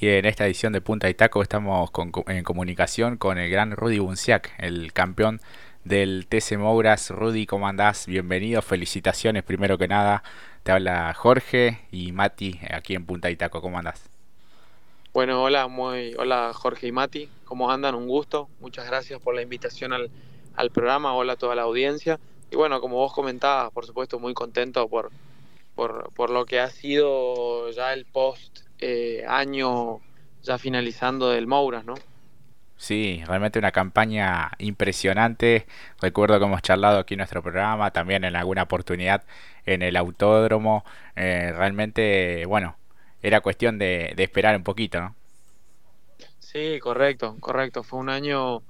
y en esta edición de Punta y Taco estamos en comunicación con el gran Rudy Bunciac, el campeón del TC Mouras. Rudy, ¿cómo andás? Bienvenido, felicitaciones primero que nada. Te habla Jorge y Mati aquí en Punta y Taco, ¿cómo andás? Bueno, hola, muy, hola Jorge y Mati, ¿cómo andan? Un gusto, muchas gracias por la invitación al, al programa, hola a toda la audiencia. Y bueno, como vos comentabas, por supuesto, muy contento por, por, por lo que ha sido ya el post eh, año ya finalizando del Mouras, ¿no? Sí, realmente una campaña impresionante. Recuerdo que hemos charlado aquí en nuestro programa, también en alguna oportunidad en el autódromo. Eh, realmente, bueno, era cuestión de, esperar un poquito, ¿no? Sí, correcto, correcto. Fue un año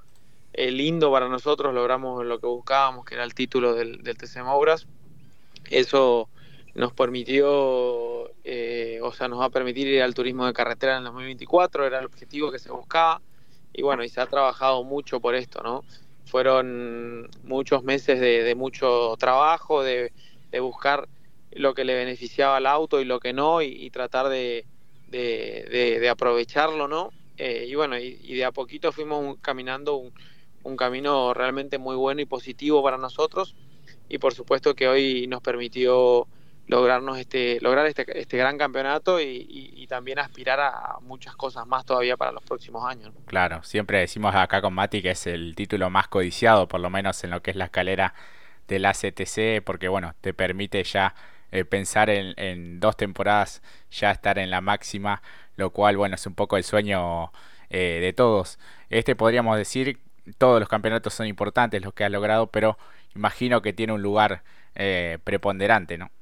eh, lindo para nosotros. Logramos lo que buscábamos, que era el título del, del TC Mouras. Eso nos permitió, eh, o sea, nos va a permitir ir al turismo de carretera en el 2024, era el objetivo que se buscaba, y bueno, y se ha trabajado mucho por esto, ¿no? Fueron muchos meses de, mucho trabajo, de, buscar lo que le beneficiaba al auto y lo que no, y, tratar de, aprovecharlo, ¿no? Eh, y bueno, y, de a poquito fuimos caminando un camino realmente muy bueno y positivo para nosotros, y por supuesto que hoy nos permitió lograrnos este, lograr este, este gran campeonato y, también aspirar a muchas cosas más todavía para los próximos años. Claro, siempre decimos acá con Mati que es el título más codiciado, por lo menos en lo que es la escalera del ACTC, porque bueno, te permite ya eh, pensar en, dos temporadas ya estar en la máxima, lo cual bueno, es un poco el sueño eh, de todos. Este podríamos decir, todos los campeonatos son importantes los que has logrado, pero imagino que tiene un lugar eh, preponderante, ¿no?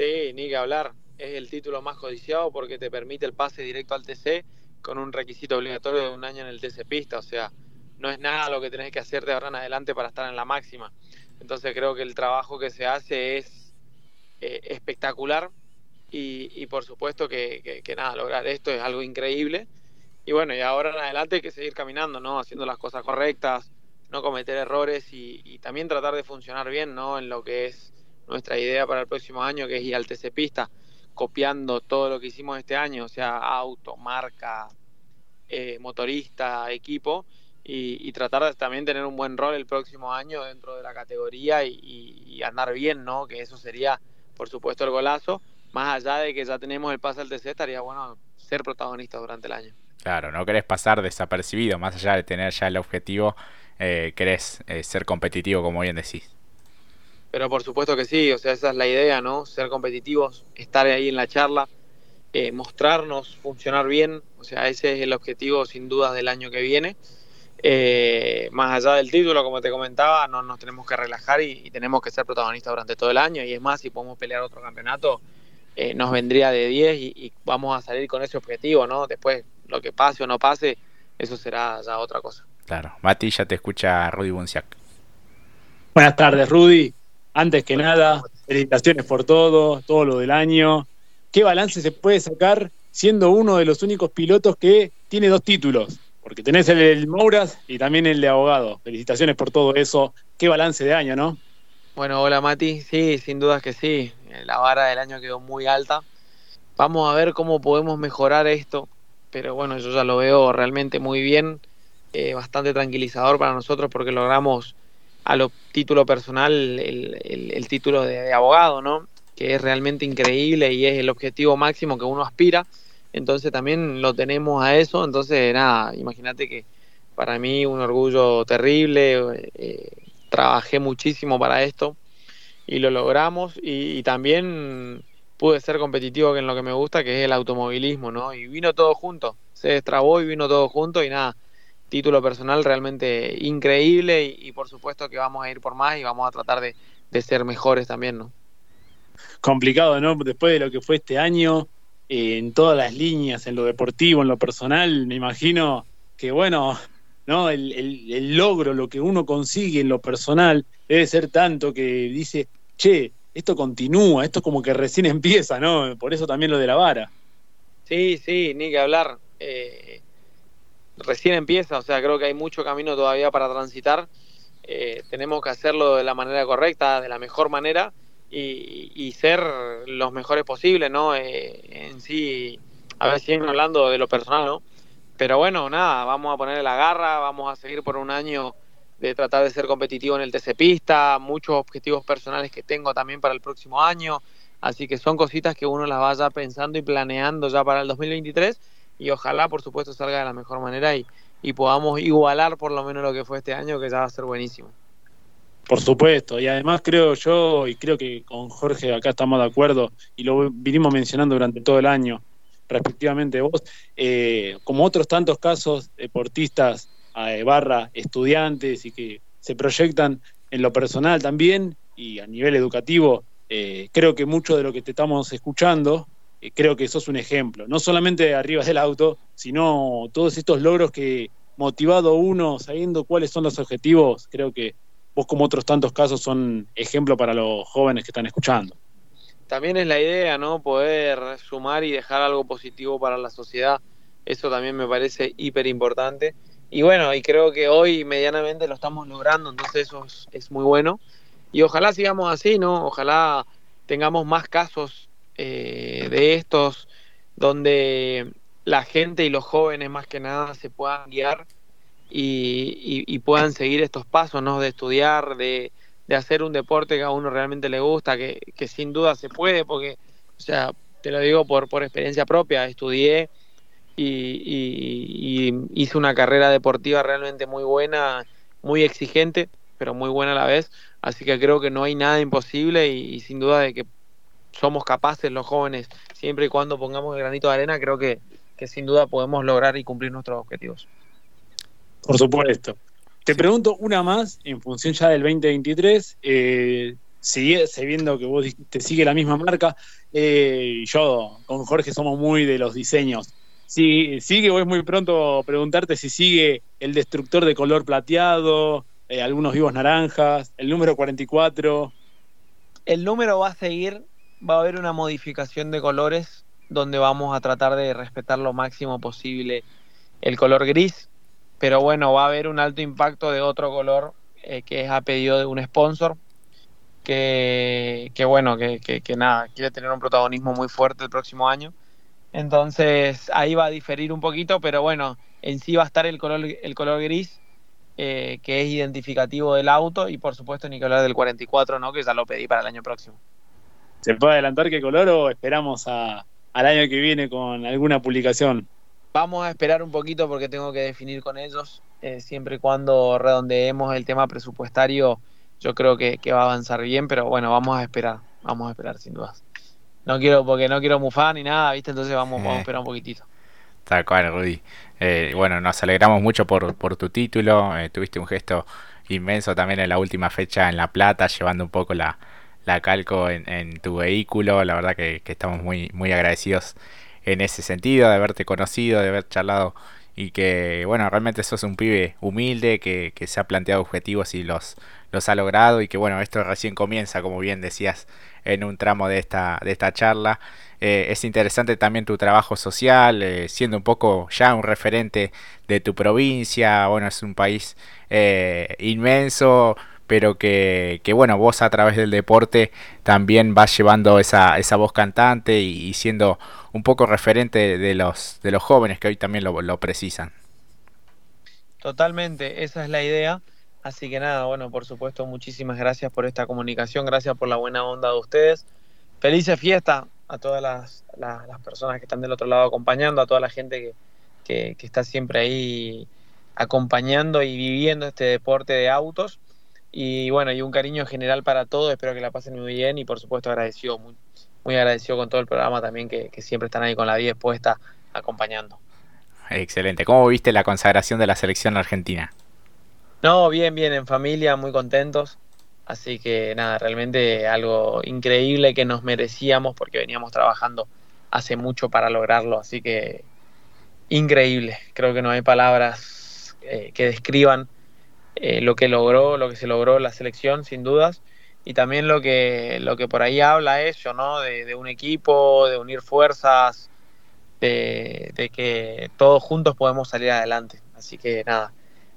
Sí, ni que hablar. Es el título más codiciado porque te permite el pase directo al TC con un requisito obligatorio de un año en el TC Pista. O sea, no es nada lo que tenés que hacer de ahora en adelante para estar en la máxima. Entonces creo que el trabajo que se hace es eh, espectacular y, por supuesto que, nada, lograr esto es algo increíble. Y bueno, y ahora en adelante hay que seguir caminando, ¿no? Haciendo las cosas correctas, no cometer errores y, y también tratar de funcionar bien, ¿no? En lo que es nuestra idea para el próximo año, que es ir al TC Pista, copiando todo lo que hicimos este año, o sea, auto, marca, eh, motorista, equipo, y, tratar de también tener un buen rol el próximo año dentro de la categoría y, andar bien, ¿no? Que eso sería, por supuesto, el golazo. Más allá de que ya tenemos el pase al TC, estaría bueno ser protagonista durante el año. Claro, no querés pasar desapercibido, más allá de tener ya el objetivo, eh, querés eh, ser competitivo, como bien decís. Pero por supuesto que sí, o sea, esa es la idea, ¿no? Ser competitivos, estar ahí en la charla, eh, mostrarnos, funcionar bien, o sea, ese es el objetivo sin dudas del año que viene. Eh, más allá del título, como te comentaba, no nos tenemos que relajar y, tenemos que ser protagonistas durante todo el año. Y es más, si podemos pelear otro campeonato, eh, nos vendría de 10 y, vamos a salir con ese objetivo, ¿no? Después, lo que pase o no pase, eso será ya otra cosa. Claro. Mati, ya te escucha Rudy Bunciac. Buenas tardes, Rudy. Antes que nada, felicitaciones por todo, todo lo del año. ¿Qué balance se puede sacar siendo uno de los únicos pilotos que tiene dos títulos? Porque tenés el, el Mouras y también el de abogado. Felicitaciones por todo eso. Qué balance de año, ¿no? Bueno, hola Mati. Sí, sin dudas que sí. La vara del año quedó muy alta. Vamos a ver cómo podemos mejorar esto. Pero bueno, yo ya lo veo realmente muy bien. Eh, bastante tranquilizador para nosotros porque logramos a lo título personal el, título de, abogado, ¿no? Que es realmente increíble y es el objetivo máximo que uno aspira. Entonces también lo tenemos a eso. Entonces, nada, imagínate que para mí un orgullo terrible. Eh, trabajé muchísimo para esto y lo logramos. Y, también pude ser competitivo en lo que me gusta, que es el automovilismo, ¿no? Y vino todo junto. Se destrabó y vino todo junto y nada título personal realmente increíble y, por supuesto que vamos a ir por más y vamos a tratar de, ser mejores también, ¿no? Complicado, ¿no? Después de lo que fue este año, eh, en todas las líneas, en lo deportivo, en lo personal, me imagino que, bueno, ¿no? El, el, logro, lo que uno consigue en lo personal, debe ser tanto que dice, che, esto continúa, esto como que recién empieza, ¿no? Por eso también lo de la vara. Sí, sí, ni que hablar. Eh, recién empieza, o sea, creo que hay mucho camino todavía para transitar. Eh, tenemos que hacerlo de la manera correcta, de la mejor manera y, ser los mejores posibles, ¿no? Eh, en sí, a ver, siguen hablando de lo personal, ¿no? Pero bueno, nada, vamos a ponerle la garra, vamos a seguir por un año de tratar de ser competitivo en el TC Pista, muchos objetivos personales que tengo también para el próximo año, así que son cositas que uno las vaya pensando y planeando ya para el 2023 y ojalá por supuesto salga de la mejor manera y, y podamos igualar por lo menos lo que fue este año, que ya va a ser buenísimo. Por supuesto, y además creo yo, y creo que con Jorge acá estamos de acuerdo, y lo vinimos mencionando durante todo el año, respectivamente vos, eh, como otros tantos casos, deportistas eh, barra estudiantes y que se proyectan en lo personal también y a nivel educativo, eh, creo que mucho de lo que te estamos escuchando, creo que sos un ejemplo, no solamente arriba del auto, sino todos estos logros que motivado uno, sabiendo cuáles son los objetivos, creo que vos como otros tantos casos son ejemplo para los jóvenes que están escuchando. También es la idea, ¿no? Poder sumar y dejar algo positivo para la sociedad. Eso también me parece hiper importante. Y bueno, y creo que hoy medianamente lo estamos logrando, entonces eso es, muy bueno. Y ojalá sigamos así, ¿no? Ojalá tengamos más casos eh, de estos donde la gente y los jóvenes más que nada se puedan guiar y, puedan seguir estos pasos, ¿no? De estudiar, de, hacer un deporte que a uno realmente le gusta, que, sin duda se puede, porque, o sea, te lo digo por, por experiencia propia, estudié y, hice una carrera deportiva realmente muy buena, muy exigente, pero muy buena a la vez, así que creo que no hay nada imposible y, sin duda de que somos capaces los jóvenes, siempre y cuando pongamos el granito de arena, creo que, que sin duda podemos lograr y cumplir nuestros objetivos. Por supuesto. Te pregunto una más en función ya del 2023. Eh, sigue, viendo que vos te sigue la misma marca. Eh, yo con Jorge somos muy de los diseños. Sí, sigue o es muy pronto preguntarte si sigue el destructor de color plateado, eh, algunos vivos naranjas, el número 44. El número va a seguir, va a haber una modificación de colores donde vamos a tratar de respetar lo máximo posible el color gris pero bueno, va a haber un alto impacto de otro color eh, que es a pedido de un sponsor que, bueno, que, que, nada, quiere tener un protagonismo muy fuerte el próximo año. Entonces ahí va a diferir un poquito, pero bueno, en sí va a estar el color, el color gris, eh, que es identificativo del auto, y por supuesto ni que hablar del 44, ¿no? que ya lo pedí para el año próximo. ¿Se puede adelantar qué color o esperamos a, al año que viene con alguna publicación? Vamos a esperar un poquito porque tengo que definir con ellos. Eh, siempre y cuando redondeemos el tema presupuestario, yo creo que, va a avanzar bien, pero bueno, vamos a esperar, vamos a esperar sin dudas. No quiero, porque no quiero mufar ni nada, ¿viste? Entonces vamos, vamos a eh. esperar un poquitito. Tal cual, Rudy. Eh, bueno, nos alegramos mucho por, por tu título. tuviste un gesto inmenso también en la última fecha en La Plata, llevando un poco la, la calco en, tu vehículo. La verdad que, que estamos muy, muy agradecidos en ese sentido, de haberte conocido, de haber charlado y que, bueno, realmente sos un pibe humilde que, que se ha planteado objetivos y los, los ha logrado y que, bueno, esto recién comienza, como bien decías en un tramo de esta, de esta charla. Eh, es interesante también tu trabajo social, eh, siendo un poco ya un referente de tu provincia, bueno, es un país eh, inmenso, pero que, que, bueno, vos a través del deporte también vas llevando esa, esa voz cantante y, siendo un poco referente de los, de los jóvenes que hoy también lo, lo precisan. Totalmente, esa es la idea. Así que nada, bueno, por supuesto, muchísimas gracias por esta comunicación, gracias por la buena onda de ustedes. Felices fiesta a todas las, las, personas que están del otro lado acompañando, a toda la gente que, que está siempre ahí acompañando y viviendo este deporte de autos. Y bueno, y un cariño general para todos, espero que la pasen muy bien y por supuesto agradecido, muy, muy agradecido con todo el programa también que, siempre están ahí con la vida expuesta acompañando. Excelente. ¿Cómo viste la consagración de la selección argentina? No, bien, bien, en familia, muy contentos. Así que nada, realmente algo increíble que nos merecíamos porque veníamos trabajando hace mucho para lograrlo. Así que increíble. Creo que no hay palabras eh, que describan eh, lo que logró, lo que se logró la selección, sin dudas, y también lo que, lo que por ahí habla eso, ¿no? De, un equipo, de unir fuerzas, de, que todos juntos podemos salir adelante. Así que nada,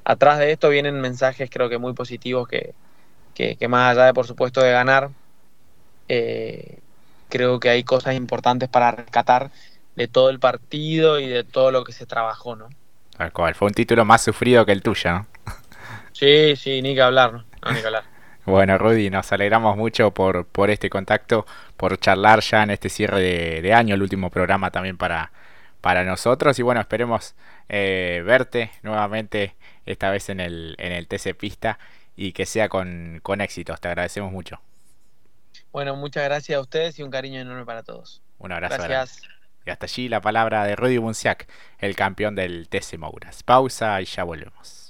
atrás de esto vienen mensajes creo que muy positivos que, que, más allá de por supuesto de ganar, eh, creo que hay cosas importantes para rescatar de todo el partido y de todo lo que se trabajó, ¿no? Tal fue un título más sufrido que el tuyo, ¿no? Sí, sí, ni que hablar, ¿no? ni que hablar. Bueno, Rudy, nos alegramos mucho por, por este contacto, por charlar ya en este cierre de, año, el último programa también para, para nosotros. Y bueno, esperemos eh, verte nuevamente, esta vez en el, en el TC Pista, y que sea con, con éxitos. Te agradecemos mucho. Bueno, muchas gracias a ustedes y un cariño enorme para todos. Un abrazo. Gracias. Y hasta allí la palabra de Rudy Bunciac, el campeón del TC Mouras. Pausa y ya volvemos.